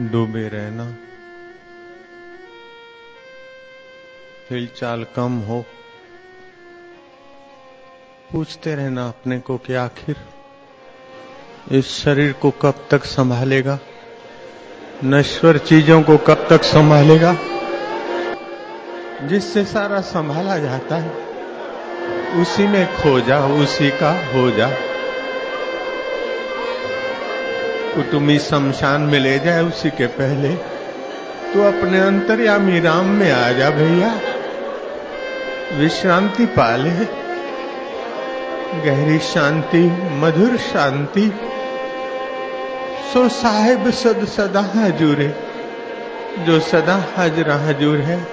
डूबे रहना। हिलचाल कम हो। पूछते रहना अपने को कि आखिर इस शरीर को कब तक संभालेगा? नश्वर चीज़ों को कब तक संभालेगा? जिससे सारा संभाला जाता है, उसी में खो जा, उसी का हो जा। कुटुमी शमशान में ले जाए उसी के पहले। तो अपने अंतर्यामी राम में आ जा भैया। विश्रांति पाले। गहरी शांति, मधुर शांति। सो साहेब सद सदा हजूर है। जो सदा हाजरा हजूर है,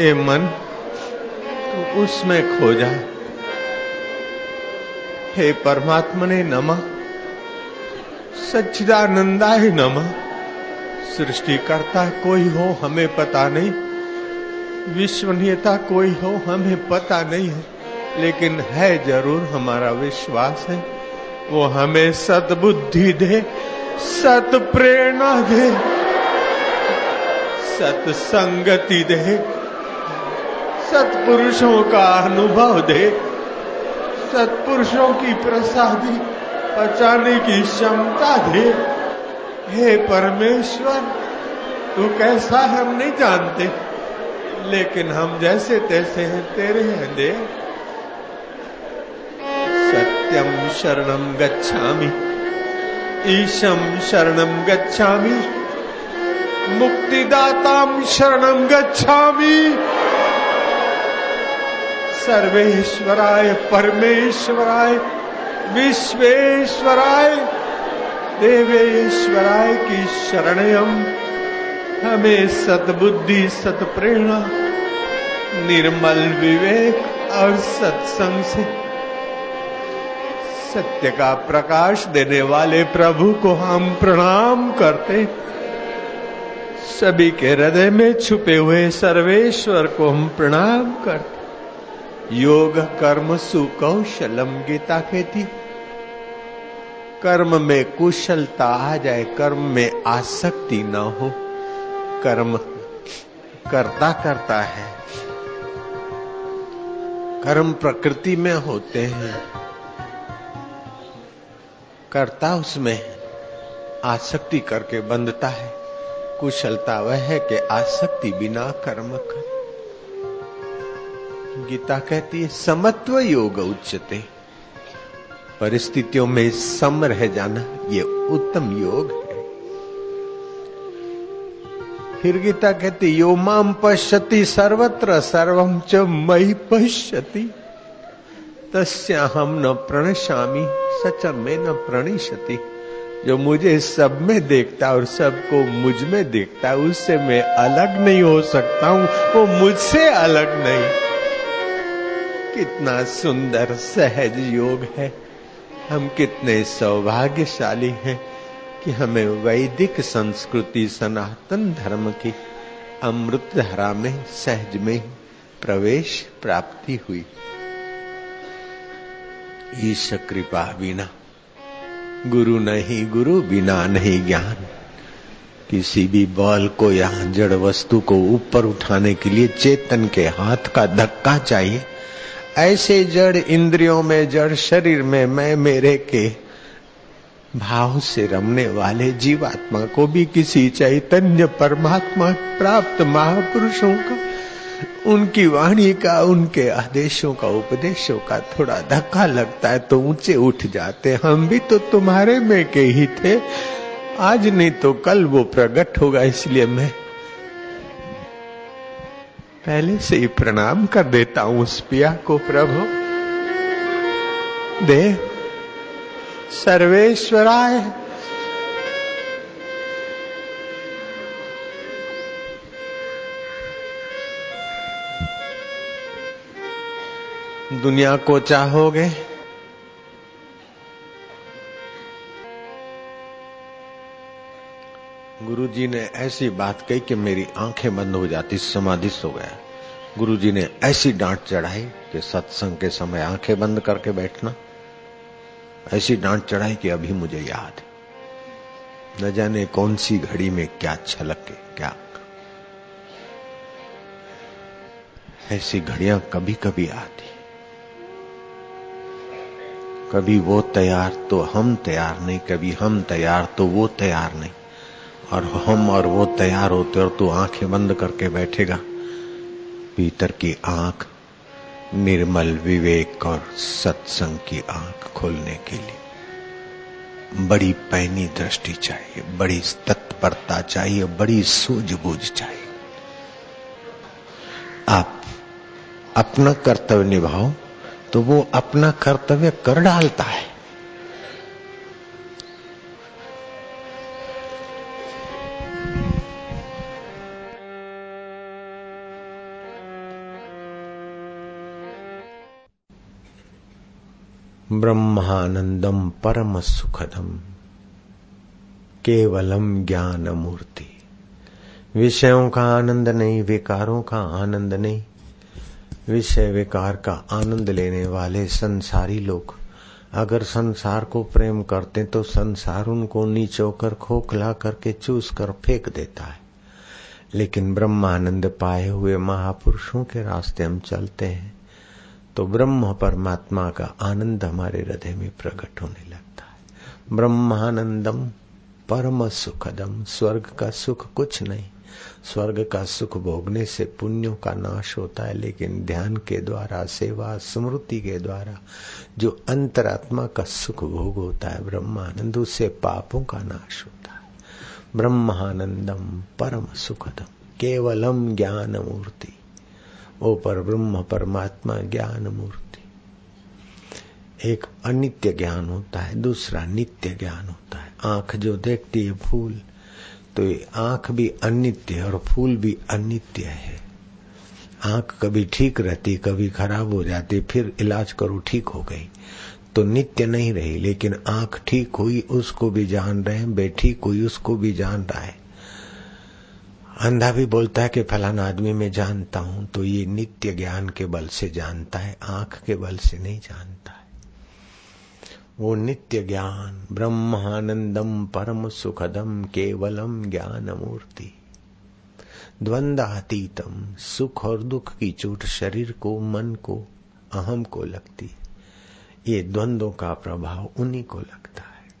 ए मन तो उसमें खो जा। हे परमात्मा ने नमा। सच्चिदानंदाय नम। सृष्टिकर्ता कोई हो, हमें पता नहीं। विश्वनीयता कोई हो, हमें पता नहीं है। लेकिन है ज़रूर हमारा विश्वास है। वो हमें सतबुद्धि दे सत प्रेरणा दे, सत्संगति दे, सत्पुरुषों का अनुभव दे, सत्पुरुषों की प्रसादी बचाने की क्षमता दे। हे परमेश्वर, तू कैसा हम नहीं जानते, लेकिन हम जैसे तैसे हैं, तेरे हैं दे सत्यम शरणम गच्छामि। ईशम शरणम गच्छामि। मुक्तिदाताम शरणम गच्छामि। सर्वेश्वराय, परमेश्वराय विश्वेश्वराय, देवेश्वराय की शरणयम हमें सतबुद्धि सत प्रेरणा निर्मल विवेक और सत्संग से। सत्य का प्रकाश देने वाले प्रभु को हम प्रणाम करते सभी के हृदय में छुपे हुए सर्वेश्वर को हम प्रणाम करते योग, कर्म, सुकौशलम, गीता कहती कर्म में कुशलता आ जाए, कर्म में आसक्ति न हो। कर्म करता करता है। कर्म प्रकृति में होते हैं। करता उसमें आसक्ति करके बंधता है। कुशलता वह है कि आसक्ति बिना कर्म कर। गीता कहती है, समत्व योग उच्चते परिस्थितियों में सम रह जाना ये उत्तम योग है। फिर गीता कहती, यो माम पश्यति सर्वत्र सर्वम च मई पश्यति। तस्या हम न प्रणशामी सच में न प्रणिशति। जो मुझे सब में देखता और सबको मुझमें देखता, उससे मैं अलग नहीं हो सकता हूँ, वो मुझसे अलग नहीं। कितना सुंदर सहज योग है। हम कितने सौभाग्यशाली हैं कि हमें वैदिक संस्कृति, सनातन धर्म की अमृत धारा में, सहज में प्रवेश प्राप्ति हुई। ईश कृपा बिना, गुरु नहीं, गुरु बिना नहीं ज्ञान। किसी भी बॉल को या जड़ वस्तु को ऊपर उठाने के लिए चेतन के हाथ का धक्का चाहिए। ऐसे जड़ इंद्रियों में, जड़ शरीर में मैं मेरे के भाव से रमने वाले जीवात्मा को भी किसी चैतन्य परमात्मा प्राप्त महापुरुषों का, उनकी वाणी का, उनके आदेशों का, उपदेशों का थोड़ा धक्का लगता है तो ऊँचे उठ जाते हम भी तो तुम्हारे में के ही थे। आज नहीं तो कल वो प्रकट होगा, इसलिए मैं पहले से ही प्रणाम कर देता हूँ उस पिया को, प्रभु। दे। सर्वेश्वराय। दुनिया को चाहोगे? गुरु जी ने ऐसी बात कही कि मेरी आँखें बंद हो जाती समाधि हो गया। गुरु जी ने ऐसी डांट चढ़ाई कि सत्संग के समय आँखें बंद करके बैठना। ऐसी डांट चढ़ाई कि अभी मुझे याद है। न जाने कौन सी घड़ी में क्या छलके, क्या ऐसी घड़ियाँ कभी कभी आती। कभी वो तैयार तो हम तैयार नहीं, कभी हम तैयार तो वो तैयार नहीं। और हम और वो तैयार होते और तू आँखें बंद करके बैठेगा। भीतर की आँख, निर्मल विवेक और सत्संग की आँख खोलने के लिए। बड़ी पैनी दृष्टि चाहिए, बड़ी तत्परता चाहिए, बड़ी सूझबूझ चाहिए। आप अपना कर्तव्य निभाओ तो वो अपना कर्तव्य कर डालता है। ब्रह्मानंदम परम सुखदम केवलम ज्ञान मूर्ति विषयों का आनंद नहीं, विकारों का आनंद नहीं। विषय विकार का आनंद लेने वाले संसारी लोग, अगर संसार को प्रेम करते तो संसार उनको नीचोकर खोखला करके चूस कर फेंक देता है। लेकिन ब्रह्मानंद पाए हुए महापुरुषों के रास्ते हम चलते हैं। तो ब्रह्म परमात्मा का आनंद हमारे हृदय में प्रकट होने लगता है। ब्रह्मानंदम परम सुखदम, स्वर्ग का सुख कुछ नहीं। स्वर्ग का सुख भोगने से पुण्यों का नाश होता है, लेकिन ध्यान के द्वारा, सेवा, स्मृति के द्वारा जो अंतरात्मा का सुख भोग होता है, ब्रह्मानंद, उससे पापों का नाश होता है। ब्रह्मानंदम परम सुखदम, केवलम ज्ञान मूर्ति। वो पर ब्रह्म, परमात्मा ज्ञान मूर्ति एक अनित्य ज्ञान होता है, दूसरा नित्य ज्ञान होता है। आँख जो देखती है फूल तो ये आँख भी अनित्य और फूल भी अनित्य है। आँख कभी ठीक रहती, कभी खराब हो जाती, फिर इलाज करो, ठीक हो गई। तो नित्य नहीं रही, लेकिन आँख ठीक हुई, उसको भी जान रहे हैं बेठीक हुई, उसको भी जान रहा है। अंधा भी बोलता है कि फलाना आदमी मैं जानता हूँ तो ये नित्य ज्ञान के बल से जानता है, आँख के बल से नहीं जानता है। वो नित्य ज्ञान, ब्रह्मानंदम परम सुखदम केवलम ज्ञान मूर्ति द्वंदातीतम, सुख और दुख की चोट शरीर को, मन को, अहम को लगती ये द्वंद्वों का प्रभाव उन्हीं को लगता है।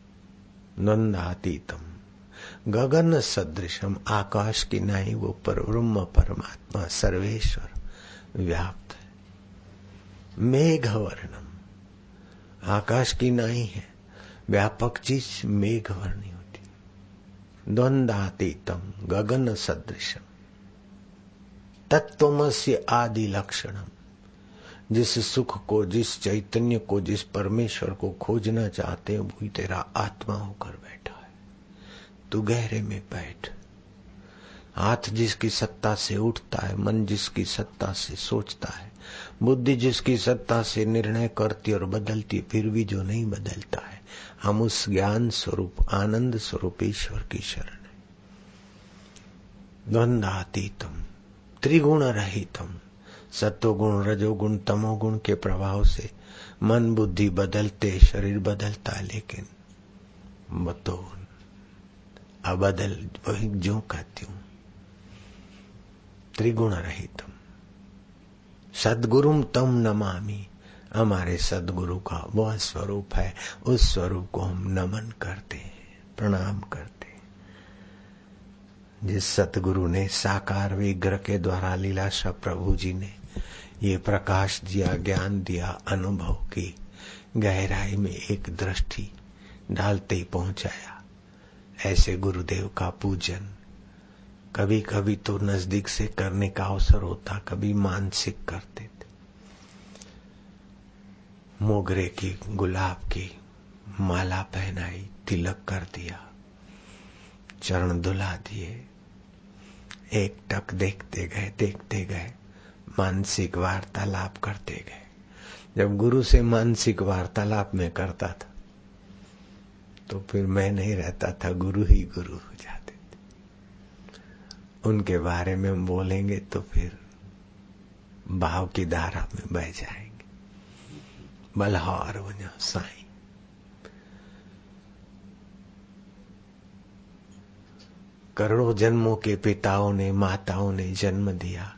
द्वंदातीतम। गगन सदृशम, आकाश की नाई, वो पर ब्रह्म परमात्मा, सर्वेश्वर व्याप्त है। मेघ वर्णम आकाश की नाई है, व्यापक चीज़ मेघ वर्णी होती। द्वंदातीतम, गगन सदृशम, तत्वमस्य आदि लक्षणम, जिस सुख को, जिस चैतन्य को, जिस परमेश्वर को खोजना चाहते हो, वही तेरा आत्मा होकर बैठा। तू गहरे में बैठ। हाथ जिसकी सत्ता से उठता है, मन जिसकी सत्ता से सोचता है, बुद्धि जिसकी सत्ता से निर्णय करती और बदलती फिर भी जो नहीं बदलता है, हम उस ज्ञान स्वरूप, आनंद स्वरूप ईश्वर की शरण है। द्वंदातीतम त्रिगुण रहितम सत्वगुण, रजोगुण, तमोगुण के प्रभाव से मन बुद्धि बदलते, शरीर बदलता है, लेकिन बतो अबदल, वही जो कहती हूँ। त्रिगुण रहित सदगुरुम तम नमामि। हमारे सदगुरु का वह स्वरूप है, उस स्वरूप को हम नमन करते प्रणाम करते जिस सतगुरु ने साकार विग्रह के द्वारा लीलाशा प्रभु जी ने ये प्रकाश दिया, ज्ञान दिया, अनुभव की, गहराई में एक दृष्टि डालते ही पहुँचाया ऐसे गुरुदेव का पूजन। कभी कभी तो नज़दीक से करने का अवसर होता, कभी मानसिक करते थे। मोगरे की, गुलाब की माला पहनाई, तिलक कर दिया, चरण दुला दिए। एक टक देखते गए देखते गए, मानसिक वार्तालाप करते गए। जब गुरु से मानसिक वार्तालाप में करता था तो फिर मैं नहीं रहता था, गुरु ही गुरु हो जाते थे। उनके बारे में हम बोलेंगे तो फिर भाव की धारा में बह जाएँगे। बलहार वजह साई। करोड़ों जन्मों के पिताओं ने, माताओं ने जन्म दिया,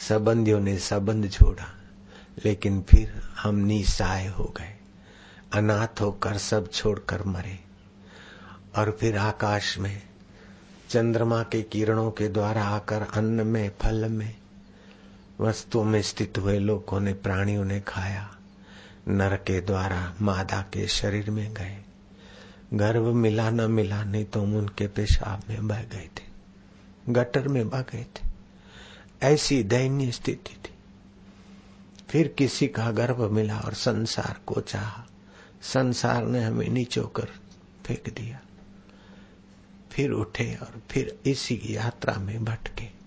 संबंधियों ने संबंध छोड़ा, लेकिन फिर हम निसाय हो गए। अनाथ होकर सब छोड़कर मरे। और फिर आकाश में चंद्रमा के किरणों के द्वारा आकर अन्न में, फल में, वस्तुओं में स्थित हुए लोगों ने, प्राणियों ने खाया। नर के द्वारा, मादा के शरीर में गए। गर्भ मिला न मिला, नहीं तो उनके पेशाब में बह गए थे। गटर में बह गए थे। ऐसी दयनीय स्थिति थी। फिर किसी का गर्भ मिला और संसार को चाहा। संसार ने हमें नीचो कर फेंक दिया। फिर उठे और फिर इसी यात्रा में भटके।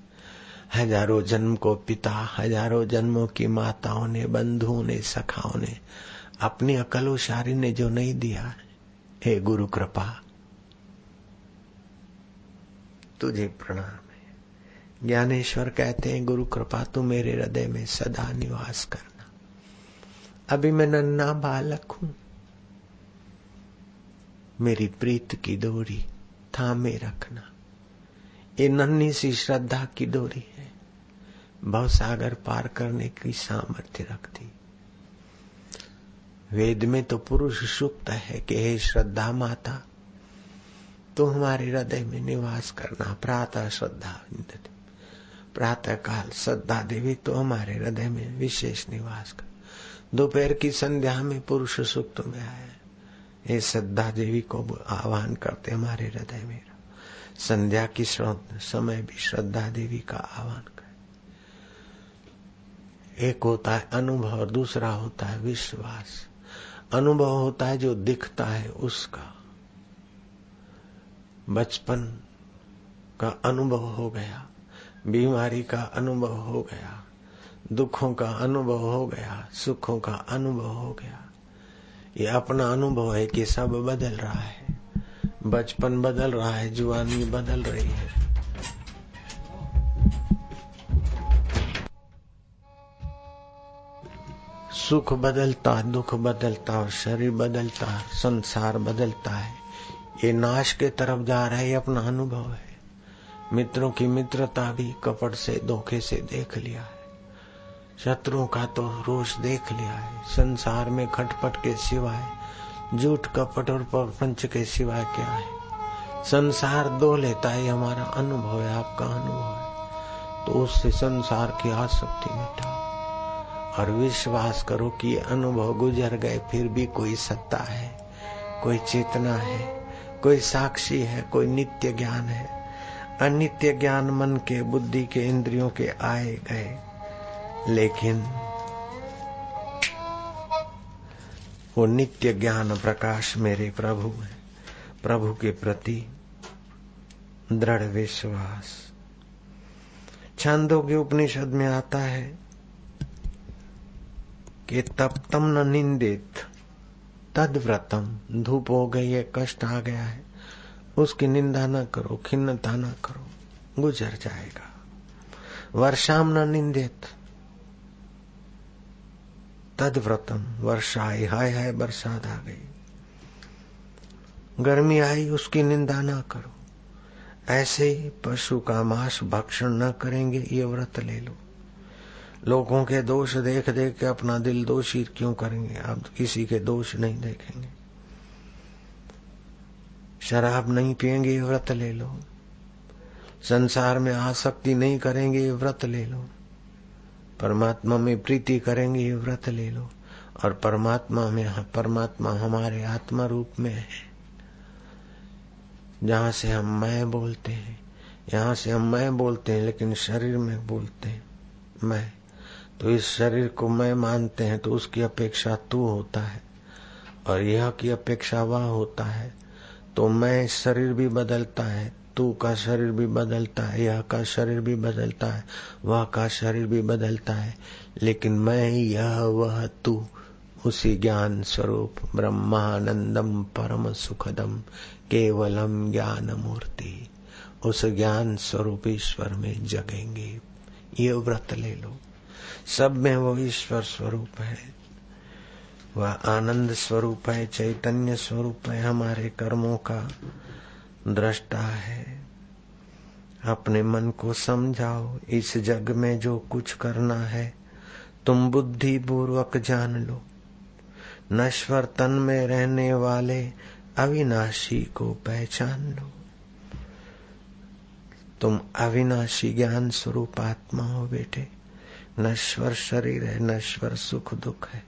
हज़ारों जन्म को पिता, हज़ारों जन्मों की माताओं ने, बंधुओं ने, सखाओं ने, अपनी अकलोशारी ने जो नहीं दिया, हे गुरु कृपा, तुझे प्रणाम है। ज्ञानेश्वर कहते हैं, गुरु कृपा, तू मेरे हृदय में सदा निवास करना। अभी मैं नन्ना बालक हूँ। मेरी प्रीत की डोरी थामे रखना। ये नन्ही सी श्रद्धा की डोरी है। भव सागर पार करने की सामर्थ्य रखती। वेद में तो पुरुष सुक्त है कि हे श्रद्धा माता तो हमारे हृदय में निवास करना। प्रातः श्रद्धा प्रातः काल श्रद्धा देवी तो हमारे हृदय में विशेष निवास कर। दोपहर की संध्या में पुरुष सुक्त में आए हे श्रद्धा देवी को आह्वान करते हमारे हृदय में। संध्या की समय भी श्रद्धा देवी का आह्वान कर। एक होता है अनुभव दूसरा होता है विश्वास। अनुभव होता है जो दिखता है उसका। बचपन का अनुभव हो गया, बीमारी का अनुभव हो गया, दुखों का अनुभव हो गया, सुखों का अनुभव हो गया। ये अपना अनुभव है कि सब बदल रहा है। बचपन बदल रहा है जुआनी बदल रही है। सुख बदलता, दुख बदलता और शरीर बदलता, संसार बदलता है। ये नाश के तरफ़ जा रहा है अपना अनुभव है। मित्रों की मित्रता भी कपट से, धोखे से देख लिया है। शत्रुओं का तो रोष देख लिया है। संसार में खटपट के सिवाय, झूठ, कपट और पंच के सिवाय क्या है? संसार दो लेता है, हमारा अनुभव है, आपका अनुभव है। तो उससे संसार की आसक्ति मिटाओ और विश्वास करो कि अनुभव गुजर गए, फिर भी कोई सत्ता है, कोई चेतना है, कोई साक्षी है, कोई नित्य ज्ञान है। अनित्य ज्ञान मन के, बुद्धि के, इंद्रियों के आए गए। लेकिन वो नित्य ज्ञान प्रकाश मेरे प्रभु है। प्रभु के प्रति दृढ़ विश्वास। छंदों के उपनिषद में आता है कि तप्तम न निंदित तद व्रतम धूप हो गई है, कष्ट आ गया है, उसकी निंदा न करो, खिन्नता न करो, गुजर जाएगा। वर्षाम न निंदित तद व्रतम वर्षा आई, हाय हाय बरसात आ गई। गर्मी आई, उसकी निंदा न करो। ऐसे ही पशु का मांस भक्षण न करेंगे, ये व्रत ले लो। लोगों के दोष देख देख के अपना दिल दोषी क्यों करेंगे? आप किसी के दोष नहीं देखेंगे। शराब नहीं पिएँगे व्रत ले लो। संसार में आसक्ति नहीं करेंगे व्रत ले लो। परमात्मा में प्रीति करेंगे ये व्रत ले लो। और परमात्मा में, परमात्मा हमारे आत्मा रूप में है। जहाँ से हम मैं बोलते हैं, यहाँ से हम मैं बोलते हैं, लेकिन शरीर में बोलते हैं, मैं। तो इस शरीर को मैं मानते हैं तो उसकी अपेक्षा तू होता है। और यह की अपेक्षा वह होता है तो मैं शरीर भी बदलता है तू का शरीर भी बदलता है, यह का शरीर भी बदलता है, वह का शरीर भी बदलता है। लेकिन मैं यह, वह तू, उसी ज्ञान स्वरूप, ब्रह्मानंदम परम सुखदम केवलम ज्ञान मूर्ति उस ज्ञान स्वरूप ईश्वर में जगेंगे। ये व्रत ले लो। सब में वो ईश्वर स्वरूप है। वह आनंद स्वरूप है, चैतन्य स्वरूप है हमारे कर्मों का। दृष्टा है। अपने मन को समझाओ, इस जग में जो कुछ करना है, तुम बुद्धि पूर्वक जान लो। नश्वर तन में रहने वाले अविनाशी को पहचान लो। तुम अविनाशी ज्ञान स्वरूप आत्मा हो बेटे। नश्वर शरीर है, नश्वर सुख दुख है।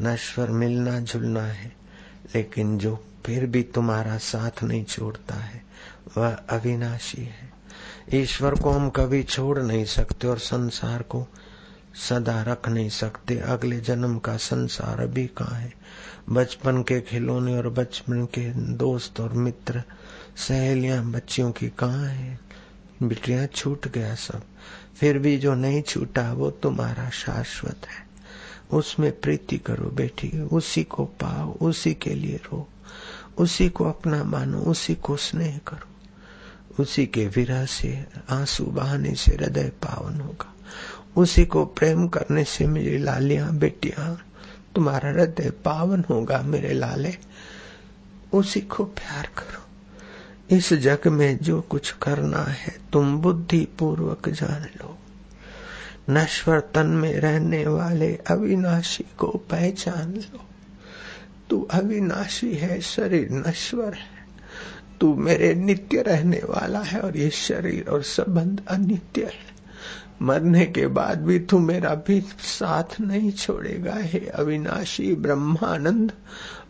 नश्वर मिलना जुलना है, लेकिन जो फिर भी तुम्हारा साथ नहीं छोड़ता है। वह अविनाशी है। ईश्वर को हम कभी छोड़ नहीं सकते और संसार को सदा रख नहीं सकते। अगले जन्म का संसार अभी कहाँ है? बचपन के खिलौने और बचपन के दोस्त और मित्र, सहेलियाँ, बच्चियों की कहाँ है? बिटिया छूट गया सब। फिर भी जो नहीं छूटा, वो तुम्हारा शाश्वत है। उसमें प्रीति करो बेटी, उसी को पाओ, उसी के लिए रो। उसी को अपना मानो, उसी को स्नेह करो। उसी के विरह से, आँसू बहाने से, हृदय पावन होगा। उसी को प्रेम करने से मेरी लालियाँ, बेटियाँ, तुम्हारा हृदय पावन होगा मेरे लाले। उसी को प्यार करो। इस जग में जो कुछ करना है, तुम बुद्धि पूर्वक जान लो। नश्वर तन में रहने वाले अविनाशी को पहचान लो। तू अविनाशी है, शरीर नश्वर है। तू मेरे नित्य रहने वाला है और ये शरीर और संबंध अनित्य है। मरने के बाद भी तू मेरा भी साथ नहीं छोड़ेगा। हे अविनाशी, ब्रह्मानंद,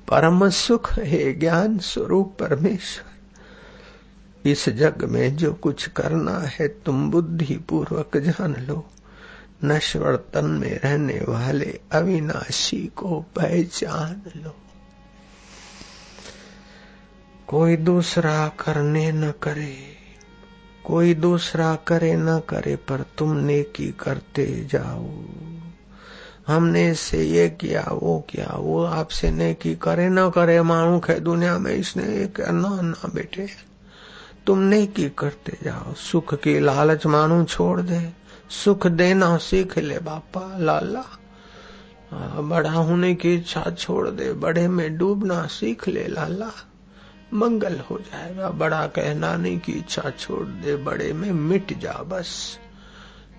परम सुख, है ज्ञान स्वरूप परमेश्वर, इस जग में जो कुछ करना है, तुम बुद्धि पूर्वक जान लो। नश्वर तन में रहने वाले अविनाशी को पहचान लो। कोई दूसरा करने न करे, कोई दूसरा करे न करे, पर तुम नेकी करते जाओ। हमने से ये किया, वो किया, वो आपसे नेकी करे न करे मानू है दुनिया में, इसने ये करना ना बेटे, तुम नेकी करते जाओ। सुख की लालच मानू छोड़ दे, सुख देना सीख ले बापा, लाला। बड़ा होने की इच्छा छोड़ दे, बड़े में डूबना सीख ले, लाला। मंगल हो जाएगा। बड़ा कहना नहीं की इच्छा छोड़ दे, बड़े में मिट जा बस।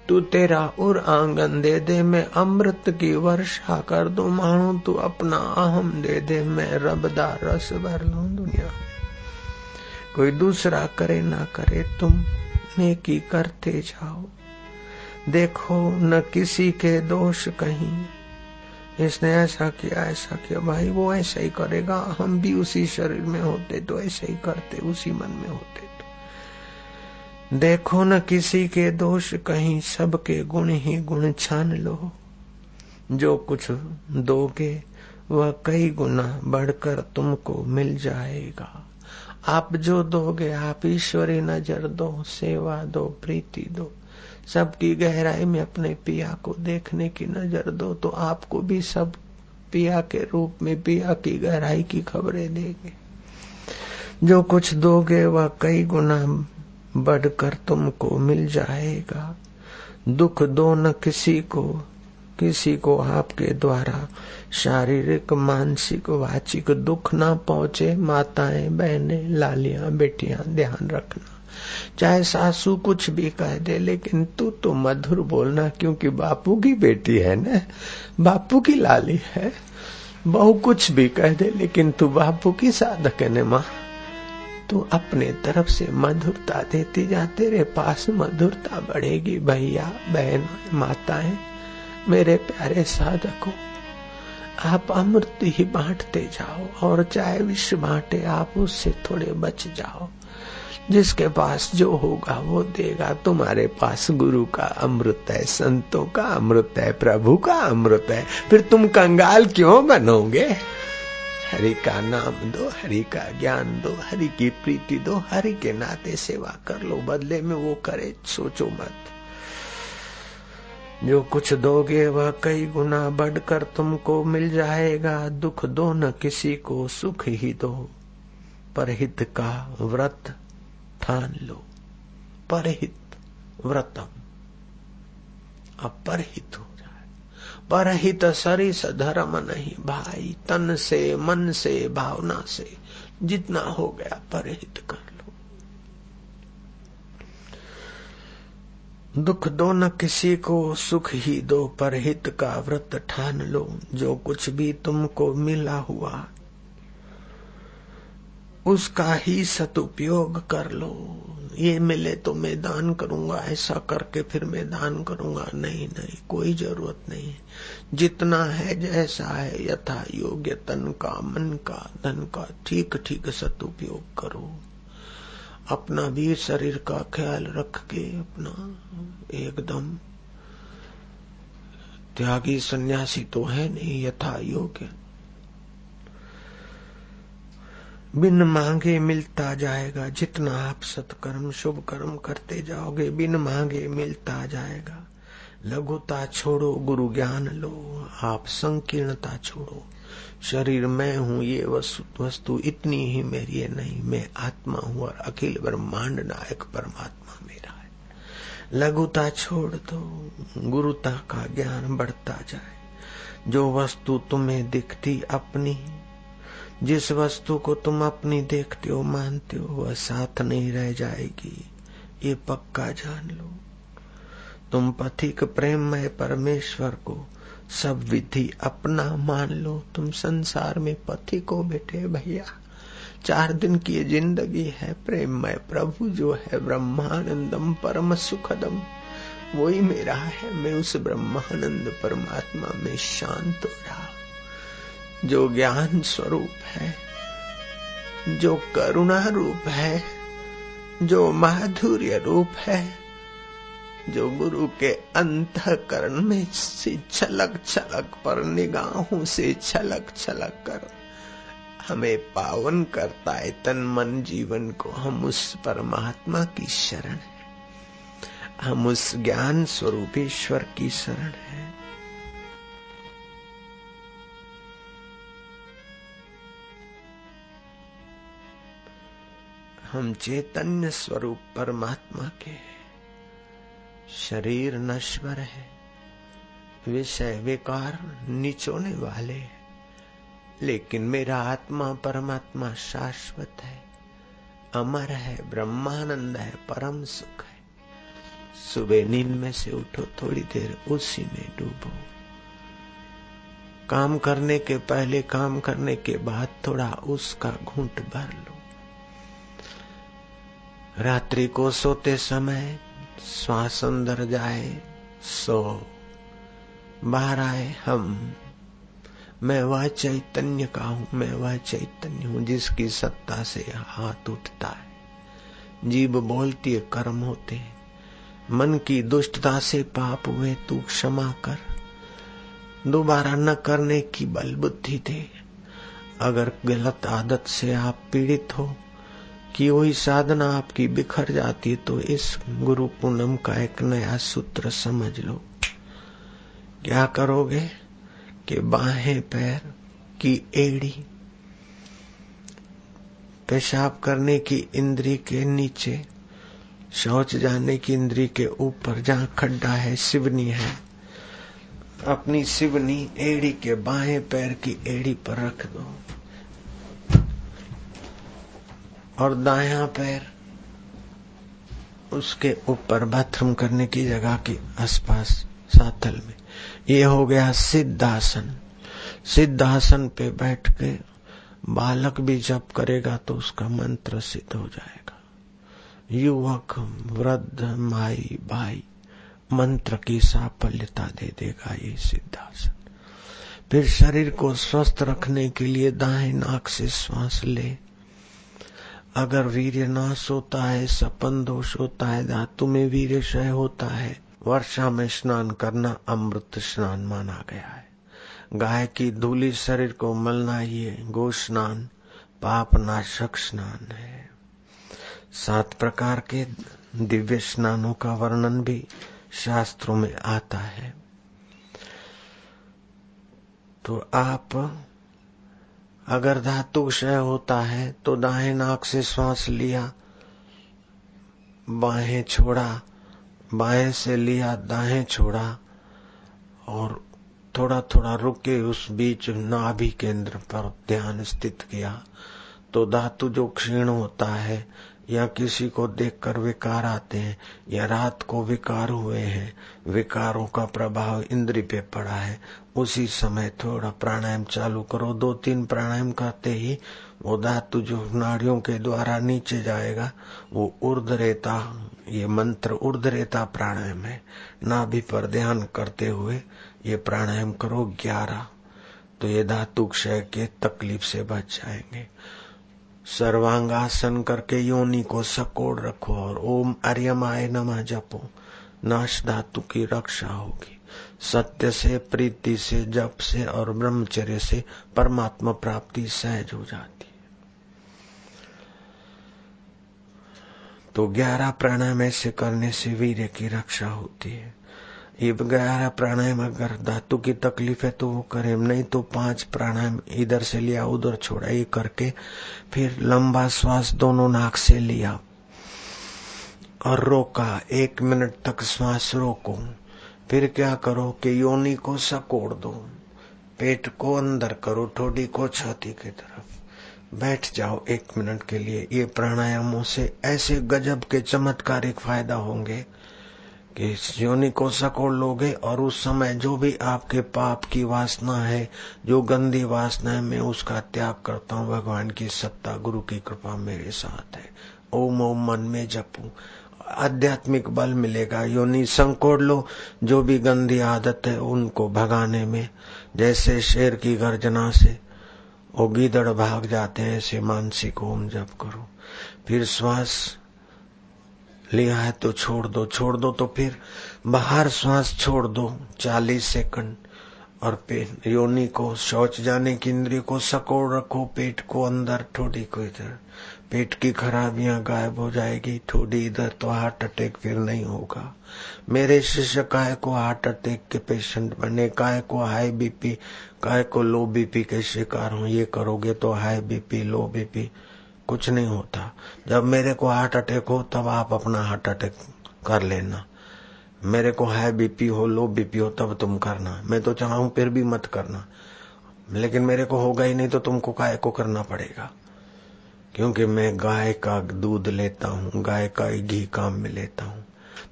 तू तेरा उर आँगन दे दे, मैं अमृत की वर्षा कर दू। मानू तू अपना अहम दे दे, मैं रबदा रस भर लू दुनिया। कोई दूसरा करे ना करे तुम नेकी करते जाओ। देखो न किसी के दोष कहीं। इसने ऐसा किया ऐसा किया। भाई, वो ऐसा ही करेगा। हम भी उसी शरीर में होते तो ऐसे ही करते, उसी मन में होते तो। देखो न किसी के दोष, कहीं सबके गुण ही गुण छान लो। जो कुछ दोगे, वह कई गुना बढ़कर तुमको मिल जाएगा। आप जो दोगे, आप ईश्वरी नज़र दो, सेवा दो, प्रीति दो। सबकी गहराई में अपने पिया को देखने की नज़र दो तो आपको भी सब पिया के रूप में, पिया की गहराई की खबरें देंगे। जो कुछ दोगे वह कई गुना बढ़कर तुमको मिल जाएगा। दुख दो न किसी को किसी को आपके द्वारा। शारीरिक, मानसिक, वाचिक दुख ना पहुँचे। माताएँ, बहनें, लालियाँ, बेटियाँ, ध्यान रखना। चाहे सासू कुछ भी कह दे, लेकिन तू तो मधुर बोलना, क्योंकि बापू की बेटी है ना? बापू की लाली है। बहु कुछ भी कह दे, लेकिन तू बापू की साधक है माँ? तू अपने तरफ़ से मधुरता देती जा, तेरे पास मधुरता बढ़ेगी, भैया, बहन, माताएँ, मेरे प्यारे साधकों। आप अमृत ही बांटते जाओ, और चाहे विश्व बांटे, आप उससे थोड़े बच जाओ। जिसके पास जो होगा वो देगा। तुम्हारे पास गुरु का अमृत है, संतों का अमृत है, प्रभु का अमृत है। फिर तुम कंगाल क्यों बनोगे? हरि का नाम दो, हरि का ज्ञान दो, हरि की प्रीति दो, हरि के नाते सेवा कर लो, बदले में वो करे, सोचो मत। जो कुछ दोगे वह कई गुना बढ़कर तुमको मिल जाएगा। दुख दो न किसी को, सुख ही दो। पर हित का व्रत ठान लो। परहित व्रतम। अपरहित हो जाए। परहित सरिस धर्म नहीं भाई। तन से, मन से, भावना से जितना हो गया परहित कर लो। दुख दो न किसी को, सुख ही दो। परहित का व्रत ठान लो। जो कुछ भी तुमको मिला हुआ उसका ही सदुपयोग कर लो। ये मिले तो मैं दान करूँगा, ऐसा करके फिर मैं दान करूँगा। नहीं नहीं, कोई ज़रूरत नहीं। जितना है जैसा है, यथा योग्य तन का, मन का, धन का ठीक ठीक सदुपयोग करो। अपना भी शरीर का ख्याल रख के अपना एकदम। त्यागी सन्यासी तो है नहीं, यथा योग्य। बिन मांगे मिलता जाएगा जितना आप सत्कर्म, शुभ कर्म करते जाओगे, बिन मांगे मिलता जाएगा। लघुता छोड़ो, गुरु ज्ञान लो, आप संकीर्णता छोड़ो। शरीर मैं हूँ, ये वस्तु इतनी ही मेरी है, नहीं, मैं आत्मा हूँ और अखिल ब्रह्मांड नायक परमात्मा मेरा है। लघुता छोड़ दो, गुरुता का ज्ञान बढ़ता जाए। जो वस्तु तुम्हें दिखती अपनी जिस वस्तु को तुम अपनी देखते हो, मानते हो, वह साथ नहीं रह जाएगी। ये पक्का जान लो। तुम पथिक प्रेम में परमेश्वर को सब विधि अपना मान लो। तुम संसार में पथि को बेटे भैया, चार दिन की ज़िंदगी है प्रेम में प्रभु, जो है ब्रह्मानंदम परम सुखदम वही मेरा है, मैं उस ब्रह्मानंद परमात्मा में शांत हो रहा। जो ज्ञान स्वरूप है। जो करुणा रूप है, जो माधुर्य रूप है, जो गुरु के अंतकरण में से छलक छलक पर निगाहों से छलक छलक कर हमें पावन करता है, तन मन जीवन को हम उस परमात्मा की शरण है। हम उस ज्ञान स्वरूप ईश्वर की शरण है। हम चैतन्य स्वरूप परमात्मा के शरीर नश्वर है। विषय विकार निचोने वाले लेकिन मेरा आत्मा परमात्मा शाश्वत है। अमर है, ब्रह्मानंद है, परम सुख है। सुबह नींद में से उठो, थोड़ी देर उसी में डूबो। काम करने के पहले, काम करने के बाद थोड़ा उसका घूंट भर लो। रात्रि को सोते समय श्वास अंदर जाए, सो। बाहर आए हम। मैं वह चैतन्य का हूँ, मैं वह चैतन्य हूँ जिसकी सत्ता से हाथ उठता है। जीव बोलती है, कर्म होते हैं। मन की दुष्टता से पाप हुए, तू क्षमा कर। दोबारा न करने की बल बुद्धि दे। अगर गलत आदत से आप पीड़ित हो कि वही साधना आपकी बिखर जाती है तो इस गुरु पूनम का एक नया सूत्र समझ लो। क्या करोगे कि बाहें पैर की एड़ी, पेशाब करने की इंद्री के नीचे, शौच जाने की इंद्री के ऊपर, जहाँ खड्डा है, सिवनी है, अपनी सिवनी एड़ी के बाएँ पैर की एड़ी पर रख दो। और दाया पैर उसके ऊपर बाथरूम करने की जगह के आसपास सातल में। ये हो गया सिद्धासन। सिद्धासन पे बैठ के बालक भी जप करेगा तो उसका मंत्र सिद्ध हो जाएगा। युवक, वृद्ध, माई, भाई, मंत्र की साफल्यता दे देगा ये सिद्धासन। फिर शरीर को स्वस्थ रखने के लिए दाएँ नाक से श्वास ले। अगर वीर्य नाश होता है, सपन दोष होता है, धातु में वीर्य क्षय होता है, वर्षा में स्नान करना अमृत स्नान माना गया है। गाय की धूली शरीर को मलना ये गो स्नान, पाप नाशक स्नान है। सात प्रकार के दिव्य स्नानों का वर्णन भी शास्त्रों में आता है। तो आप अगर धातु क्षय होता है तो दाएँ नाक से श्वास लिया बाहें छोड़ा, बाएँ से लिया, दाएँ छोड़ा, और थोड़ा थोड़ा रुके उस बीच नाभि केंद्र पर ध्यान स्थित किया तो धातु जो क्षीण होता है, या किसी को देखकर विकार आते हैं, या रात को विकार हुए हैं, विकारों का प्रभाव इंद्री पे पड़ा है उसी समय थोड़ा प्राणायाम चालू करो। दो तीन प्राणायाम करते ही वो धातु जो नाड़ियों के द्वारा नीचे जाएगा, वो उर्ध रेता ये मंत्र उर्ध रेता प्राणायाम है। ना भी पर ध्यान करते हुए ये प्राणायाम करो ग्यारह। तो ये धातु क्षय के तकलीफ़ से बच जाएँगे। सर्वांगासन करके योनि को सकोड़ रखो और ओम अर्यमाय नमः जपो। नाश धातु की रक्षा होगी। सत्य से, प्रीति से, जप से और ब्रह्मचर्य से परमात्मा प्राप्ति सहज हो जाती है। तो ग्यारह प्राणायाम ऐसे करने से वीर की रक्षा होती है। ये ग्यारह प्राणायाम अगर धातु की तकलीफ़ है तो वो करे, नहीं तो पाँच प्राणायाम इधर से लिया, उधर छोड़ा, ये करके फिर लंबा श्वास दोनों नाक से लिया। और रोका, एक मिनट तक श्वास रोको। फिर क्या करो कि योनि को सकोड़ दो? पेट को अंदर करो, ठोडी को छाती की तरफ़। बैठ जाओ एक मिनट के लिए। ये प्राणायामों से ऐसे गजब के चमत्कारिक फ़ायदा होंगे कि योनि को सकोड़ लोगे और उस समय जो भी आपके पाप की वासना है, जो गंदी वासना है, मैं उसका त्याग करता हूँ। भगवान की सत्ता, गुरु की कृपा मेरे साथ है। ओम ओम मन में जपू। आध्यात्मिक बल मिलेगा। योनि संकोड़ लो, जो भी गंदी आदत है, उनको भगाने में। जैसे शेर की गर्जना से वो गीदड़ भाग जाते हैं, ऐसे मानसिक ओम जप करो। फिर श्वास लिया है तो छोड़ दो छोड़ दो तो फिर बाहर श्वास छोड़ दो, चालीस सेकंड। और पेट योनि को शौच जाने की इंद्रिय को सकोड़ रखो, पेट को अंदर, ठोडी को इधर। पेट की खराबियाँ गायब हो जाएगी, थोड़ी इधर तो हार्ट अटैक फिर नहीं होगा। मेरे शिष्य काय को हार्ट अटैक के पेशेंट बने काय को हाई बीपी काय को लो बीपी के शिकार हो, ये करोगे तो हाई बीपी लो बीपी कुछ नहीं होता। जब मेरे को हार्ट अटैक हो, तब आप अपना हार्ट अटैक कर लेना। मेरे को हाई बीपी हो लो बीपी हो, तब तुम करना। मैं तो चाहूँ फिर भी मत करना। लेकिन मेरे को होगा ही नहीं तो तुमको काय को करना पड़ेगा? क्योंकि मैं गाय का दूध लेता हूँ, गाय का घी काम में लेता हूँ।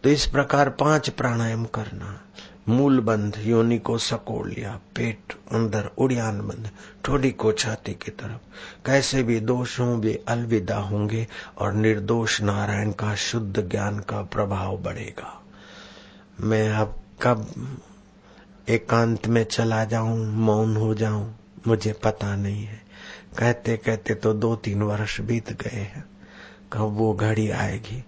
तो इस प्रकार पाँच प्राणायाम करना, मूल बंध, योनि को सकोड़ लिया पेट अंदर उड़ियान बंद ठोडी को छाती की तरफ़। कैसे भी दोष दोषों भी अलविदा होंगे और निर्दोष नारायण का शुद्ध ज्ञान का प्रभाव बढ़ेगा। मैं अब कब एकांत में चला जाऊँ, मौन हो जाऊँ, मुझे पता नहीं है। कहते कहते तो दो तीन वर्ष बीत गए हैं। कब वो घड़ी आएगी?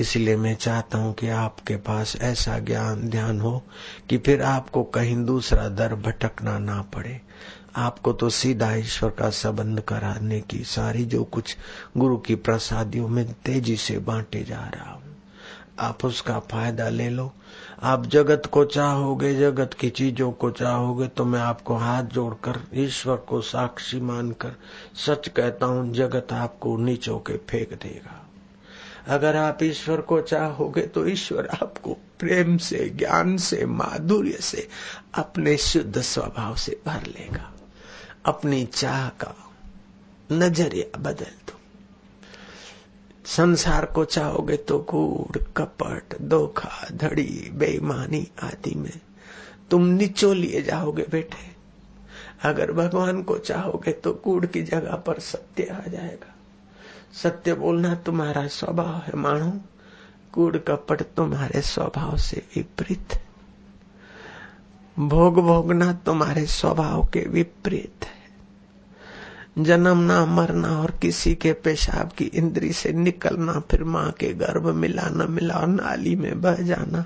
इसलिए मैं चाहता हूँ कि आपके पास ऐसा ज्ञान, ध्यान हो कि फिर आपको कहीं दूसरा दर भटकना ना पड़े। आपको तो सीधा ईश्वर का संबंध कराने की सारी जो कुछ गुरु की प्रसादियों में तेज़ी से बांटे जा रहा हूँ। आप उसका फ़ायदा ले लो। आप जगत को चाहोगे, जगत की चीज़ों को चाहोगे तो मैं आपको हाथ जोड़कर, ईश्वर को साक्षी मानकर सच कहता हूँ, जगत आपको नीचो के फेंक देगा। अगर आप ईश्वर को चाहोगे तो ईश्वर आपको प्रेम से, ज्ञान से, माधुर्य से, अपने शुद्ध स्वभाव से भर लेगा। अपनी चाह का नज़रिया बदल दो। संसार को चाहोगे तो कूड़ कपट, धोखा, धड़ी, बेईमानी आदि में तुम नीचो लिए जाओगे बेटे। अगर भगवान को चाहोगे तो कूड़ की जगह पर सत्य आ जाएगा। सत्य बोलना तुम्हारा स्वभाव है मानो। कूड़ कपट तुम्हारे स्वभाव से विपरीत भोग भोगना तुम्हारे स्वभाव के विपरीत है। जन्मना मरना और किसी के पेशाब की इंद्री से निकलना, फिर माँ के गर्भ मिला न मिला और नाली में बह जाना।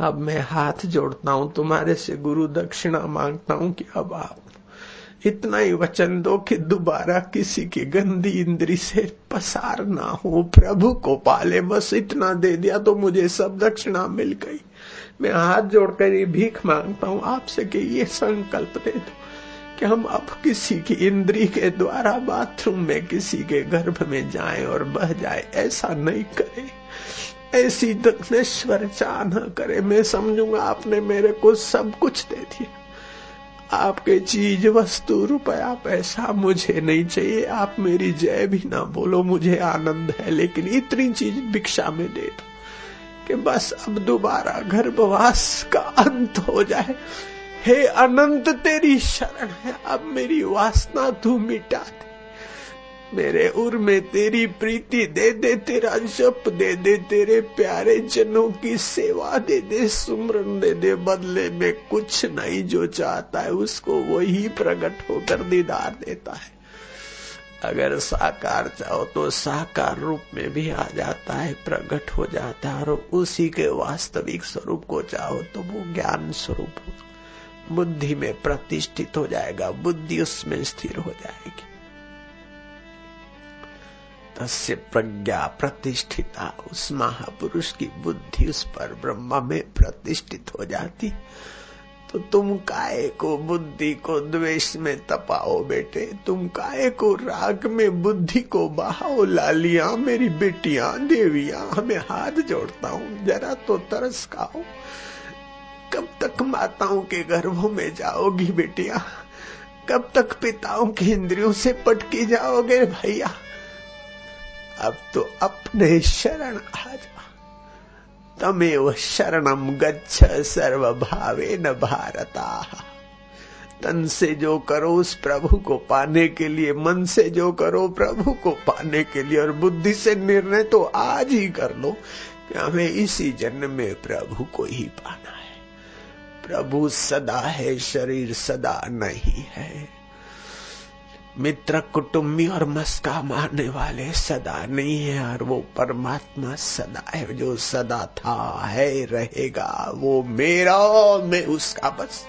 अब मैं हाथ जोड़ता हूँ, तुम्हारे से गुरु दक्षिणा माँगता हूँ कि अब आप इतना ही वचन दो कि दोबारा किसी की गंदी इंद्री से पसार ना हो। प्रभु को पाले, बस इतना दे दिया तो मुझे सब दक्षिणा मिल गई। मैं हाथ जोड़कर ये भीख माँगता हूँ, आपसे कि ये संकल्प दे दो। कि हम अब किसी की इंद्री के द्वारा बाथरूम में किसी के गर्भ में जाए और बह जाए, ऐसा नहीं करे। ऐसी दक्षिणेश्वर चाह न करे। मैं समझूँगा आपने मेरे को सब कुछ दे दिया। आपके चीज़ वस्तु रुपया पैसा मुझे नहीं चाहिए। आप मेरी जय भी ना बोलो, मुझे आनंद है, लेकिन इतनी चीज़ भिक्षा में दे दो कि बस अब दोबारा गर्भवास का अंत हो जाए। हे अनंत, तेरी शरण है। अब मेरी वासना तू मिटा दे। मेरे उर में तेरी प्रीति दे दे, तेरा जप दे दे, तेरे प्यारे जनों की सेवा दे दे, सुमरन दे दे। बदले में कुछ नहीं, जो चाहता है उसको वही प्रकट होकर दीदार देता है। अगर साकार चाहो तो साकार रूप में भी आ जाता है, प्रकट हो जाता है, और उसी के वास्तविक स्वरूप को चाहो तो वो ज्ञान स्वरूप बुद्धि में प्रतिष्ठित हो जाएगा, बुद्धि उसमें स्थिर हो जाएगी। तस्य प्रज्ञा प्रतिष्ठिता, उस महापुरुष की बुद्धि उस पर ब्रह्मा में प्रतिष्ठित हो जाती। तो तुम काय को बुद्धि को द्वेष में तपाओ बेटे? तुम काय को राग में बुद्धि को बहाओ? लालिया मेरी बेटिया, देविया, हमें हाथ जोड़ता हूँ, जरा तो तरस खाओ। कब तक माताओं के गर्भों में जाओगी बेटिया? कब तक पिताओं की इंद्रियों से पटकी जाओगे भैया? अब तो अपने शरण आ जा। तमेव शरणम गच्छ सर्व भावे न भारता। तन से जो करो उस प्रभु को पाने के लिए, मन से जो करो प्रभु को पाने के लिए और बुद्धि से निर्णय तो आज ही कर लो कि हमें इसी जन्म में प्रभु को ही पाना प्रभु सदा है, शरीर सदा नहीं है। मित्र कुटुम्बी और मस्का मारने वाले सदा नहीं है और वो परमात्मा सदा है, जो सदा था, है, रहेगा, वो मेरा मैं उसका बस।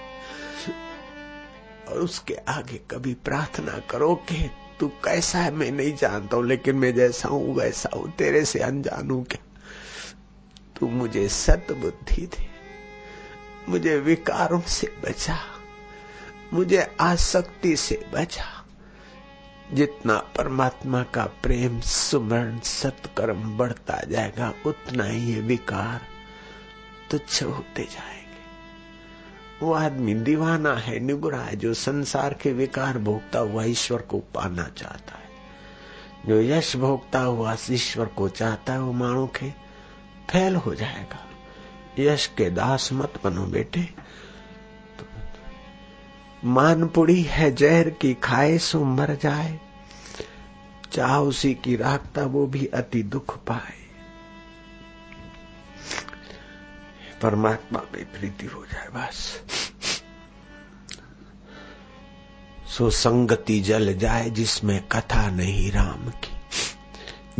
और उसके आगे कभी प्रार्थना करो कि तू कैसा है, मैं नहीं जानता हूँ, लेकिन मैं जैसा हूँ, वैसा हूँ, तेरे से अनजान हूँ क्या? तू मुझे सत बुद्धि दे। मुझे विकारों से बचा। मुझे आसक्ति से बचा। जितना परमात्मा का प्रेम सुमरण सत्कर्म बढ़ता जाएगा, उतना ही ये विकार तुच्छ होते जाएँगे। वो आदमी दीवाना है, निगुरा है, जो संसार के विकार भोगता हुआ ईश्वर को पाना चाहता है। जो यश भोगता हुआ ईश्वर को चाहता है, वो मानो के फैल हो जाएगा। यश के दास मत बनो बेटे। मानपुड़ी है जहर की खाए सो मर जाए। चाह उसी की राखता वो भी अति दुख पाए। परमात्मा में प्रीति हो जाए बस। सो संगति जल जाए जिसमें कथा नहीं राम की।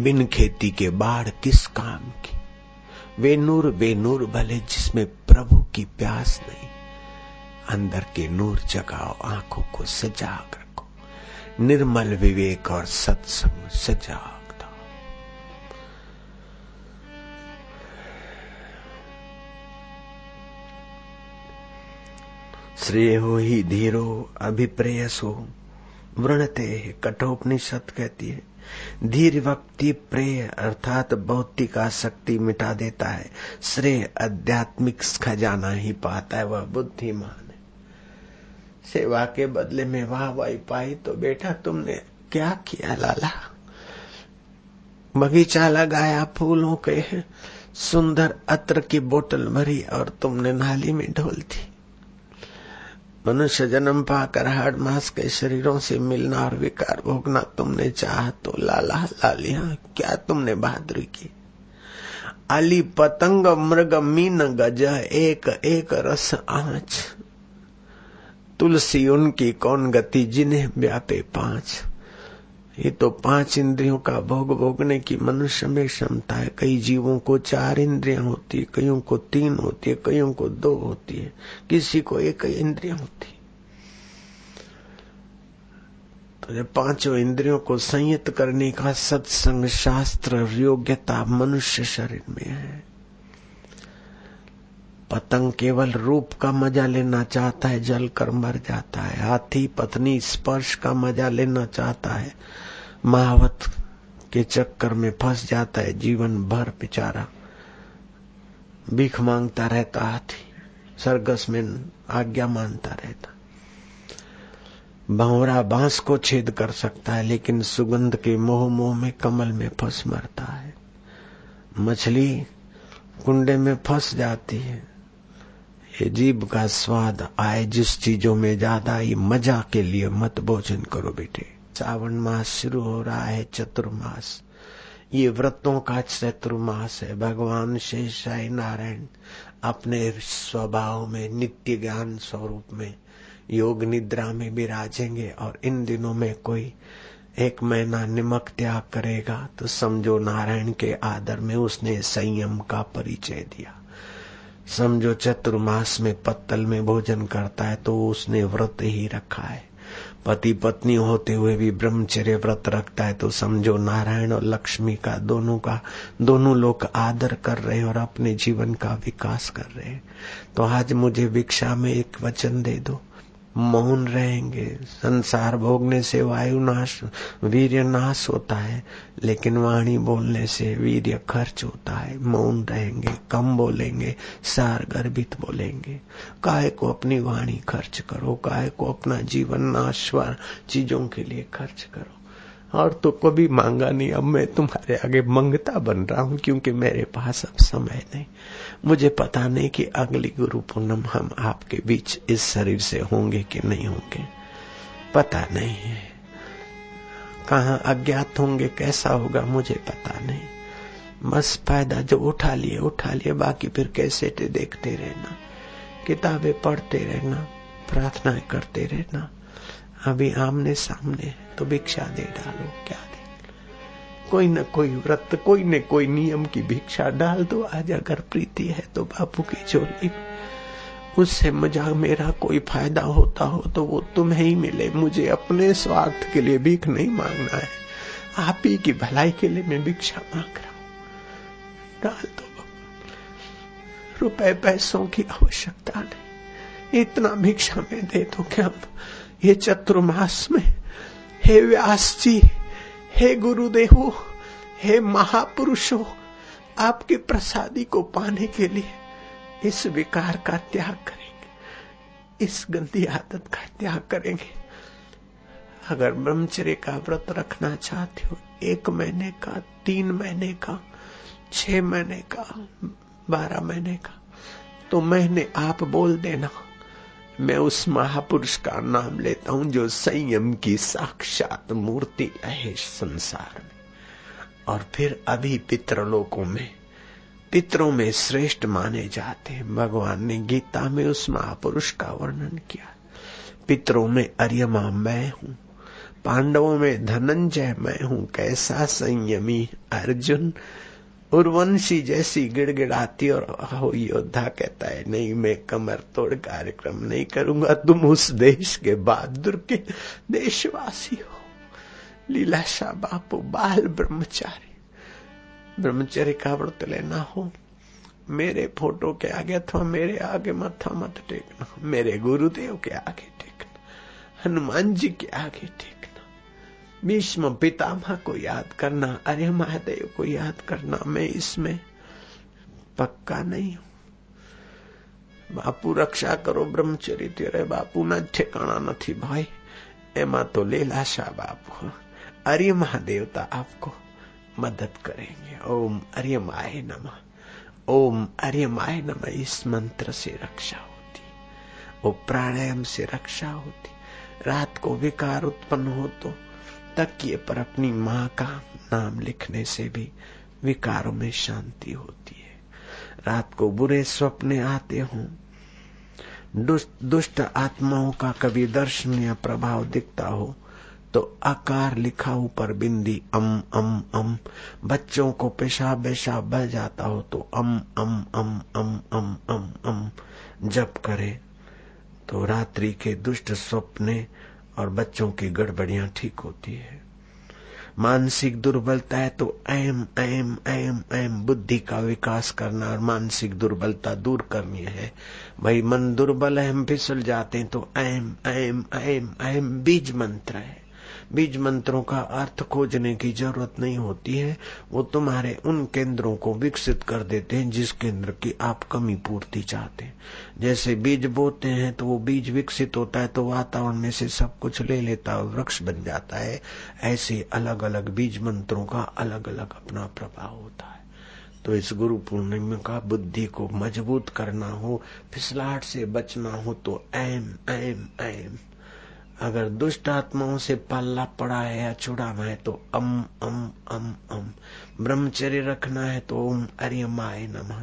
बिन खेती के बाढ़ किस काम की? वे नूर वे नूर भले जिसमें प्रभु की प्यास नहीं, अंदर के नूर जगाओ, आँखों को सजाग रखो। निर्मल विवेक और सत्संग सजाग था श्रेय हो ही धीरो, अभिप्रेयसो वृणते कठोपनिषद कहती है। धीर व्यक्ति प्रेय अर्थात भौतिक आसक्ति मिटा देता है। श्रेय आध्यात्मिक खजाना ही पाता है, वह बुद्धिमान है। सेवा के बदले में वाह वाही पाई तो बेटा तुमने क्या किया लाला? बगीचा लगाया, फूलों के सुंदर अत्र की बोतल भरी और तुमने नाली में ढोल दी। मनुष्य जन्म पाकर हाड़ मास के शरीरों से मिलना और विकार भोगना तुमने चाह तो लाला लालिया क्या तुमने बहादुरी की? अली पतंग, मृग, मीन, गज, एक एक रस, आँच। तुलसी उनकी कौन गति, जिन्हें व्यापे पाँच? ये तो पाँच इंद्रियों का भोग भोगने की मनुष्य में क्षमता है। कई जीवों को चार इंद्रियाँ होती है, कईयों को तीन होती है, कईयों को दो होती है। किसी को एक इंद्रियाँ होती तो जब पाँचों इंद्रियों को संयत करने का सत्संग शास्त्र योग्यता मनुष्य शरीर में है। पतंग केवल रूप का मज़ा लेना चाहता है जल कर मर जाता है। हाथी, पत्नी, स्पर्श का मज़ा लेना चाहता है। महावत के चक्कर में फंस जाता है जीवन भर बेचारा। भीख माँगता रहता, हाथी, सरगस में आज्ञा मानता रहता। बावरा बाँस को छेद कर सकता है, लेकिन सुगंध के मोह मोह में कमल में फंस मरता है। मछली कुंडे में फंस जाती है। ये जीव का स्वाद आए जिस चीज़ों में ज़्यादा ही मज़ा के लिए मत भोजन करो बेटे। सावन मास शुरू हो रहा है, चतुर्मास। ये व्रतों का चतुर्मास है। भगवान शेषाई नारायण अपने स्वभाव में, नित्य ज्ञान स्वरूप में, योग निद्रा में विराजेंगे और इन दिनों में कोई एक महीना निमक त्याग करेगा तो समझो नारायण के आदर में उसने संयम का परिचय दिया। समझो चतुर्मास में पत्तल में भोजन करता है तो उसने व्रत ही रखा है। पति पत्नी होते हुए भी ब्रह्मचर्य व्रत रखता है तो समझो नारायण और लक्ष्मी का, दोनों का, दोनों लोग आदर कर रहे हैं और अपने जीवन का विकास कर रहे हैं। तो आज मुझे भिक्षा में एक वचन दे दो। मौन रहेंगे। संसार भोगने से वायु नाश, वीर्य नाश होता है, लेकिन वाणी बोलने से वीर्य खर्च होता है। मौन रहेंगे, कम बोलेंगे, सार गर्भित बोलेंगे। काय को अपनी वाणी खर्च करो, काय को अपना जीवन नाशवर चीज़ों के लिए खर्च करो। और तो कभी मांगा नहीं, अब मैं तुम्हारे आगे मंगता बन रहा हूँ, क्योंकि मेरे पास अब समय नहीं। मुझे पता नहीं कि अगली गुरु पूनम हम आपके बीच इस शरीर से होंगे कि नहीं होंगे। पता नहीं है। कहा अज्ञात होंगे, कैसा होगा, मुझे पता नहीं। बस फ़ायदा जो उठा लिए उठा लिए, बाकी फिर कैसे देखते रहना। किताबें पढ़ते रहना, प्रार्थनाएँ करते रहना। अभी आमने सामने तो भिक्षा दे डालो, क्या दे कोई न कोई व्रत, कोई न कोई नियम की भिक्षा डाल दो। आज अगर प्रीति है तो बापू की चोली उससे मज़ा मेरा कोई फ़ायदा होता हो तो वो तुम्हें ही मिले। मुझे अपने स्वार्थ के लिए भीख नहीं मांगना है। आप ही की भलाई के लिए मैं भिक्षा मांग रहा हूँ। डाल दो। रुपए पैसों की आवश्यकता नहीं। इतना भिक्षा में दे दो क्या? ये चतुर्मास में, हे व्यास जी हे गुरुदेव, हे महापुरुषों, आपके प्रसादी को पाने के लिए इस विकार का त्याग करेंगे, इस गंदी आदत का त्याग करेंगे। अगर ब्रह्मचर्य का व्रत रखना चाहते हो, एक महीने का, तीन महीने का, छह महीने का, बारह महीने का तो महीने आप बोल देना। मैं उस महापुरुष का नाम लेता हूँ जो संयम की साक्षात मूर्ति है संसार में। और फिर अभी पितृलोकों में, पितरों में श्रेष्ठ माने जाते हैं। भगवान ने गीता में उस महापुरुष का वर्णन किया। पितरों में अर्यमा मैं हूँ, पांडवों में धनंजय मैं हूँ, कैसा संयमी अर्जुन उर्वंशी जैसी गिड़गिड़ाती और हो योद्धा कहता है, नहीं, मैं कमर तोड़ कार्यक्रम नहीं करूँगा। तुम उस देश के बहादुर के देशवासी हो। लीलाशाह बापू, बाल ब्रह्मचारी। ब्रह्मचर्य का व्रत लेना हो। मेरे फ़ोटो के आगे अथवा मेरे आगे मथा मत टेकना। मेरे गुरुदेव के आगे टेकना। हनुमान जी के आगे टेकना। भीष्म पितामह को याद करना, अरे महादेव को याद करना, मैं इसमें पक्का नहीं हूँ। बापू रक्षा करो ब्रह्मचर्य तेरे बापू ना ठिकाना नहीं भाई, एमा तो लेलाशा बापू अरे महादेवता आपको मदद करेंगे। ओम अर्य माए नम, ओम अर्य माए नम, इस मंत्र से रक्षा होती वो प्राणायाम से रक्षा होती। रात को विकार उत्पन्न हो तो तकिए पर अपनी माँ का नाम लिखने से भी विकारों में शांति होती है। रात को बुरे स्वप्न आते हों। दुष्ट आत्माओं का कभी दर्शन या प्रभाव दिखता हो तो आकार लिखा ऊपर बिंदी अम अम अम। बच्चों को पेशाब पेशाब बह जाता हो तो अम अम अम अम अम अम अम। जप करे तो रात्रि के दुष्ट स्वप्ने और बच्चों की गड़बड़ियाँ ठीक होती है। मानसिक दुर्बलता है तो एम एम एम एम बुद्धि का विकास करना और मानसिक दुर्बलता दूर करनी है। भाई, मन दुर्बल है, हम फिसल जाते हैं तो एम एम एम एम बीज मंत्र है। बीज मंत्रों का अर्थ खोजने की ज़रूरत नहीं होती है। वो तुम्हारे उन केंद्रों को विकसित कर देते हैं जिस केंद्र की आप कमी पूर्ति चाहते हैं। जैसे बीज बोते हैं तो वो बीज विकसित होता है तो वातावरण में से सब कुछ ले लेता है वृक्ष बन जाता है। ऐसे अलग अलग बीज मंत्रों का अलग अलग अपना प्रभाव होता है। तो इस गुरु पूर्णिमा का बुद्धि को मज़बूत करना हो, फिसलाहट से बचना हो तो एम एम एम अगर दुष्ट आत्माओं से पल्ला पड़ा है या छुड़ाना है तो अम अम अम अम। ब्रह्मचर्य रखना है तो ओम अरियमाय नमः।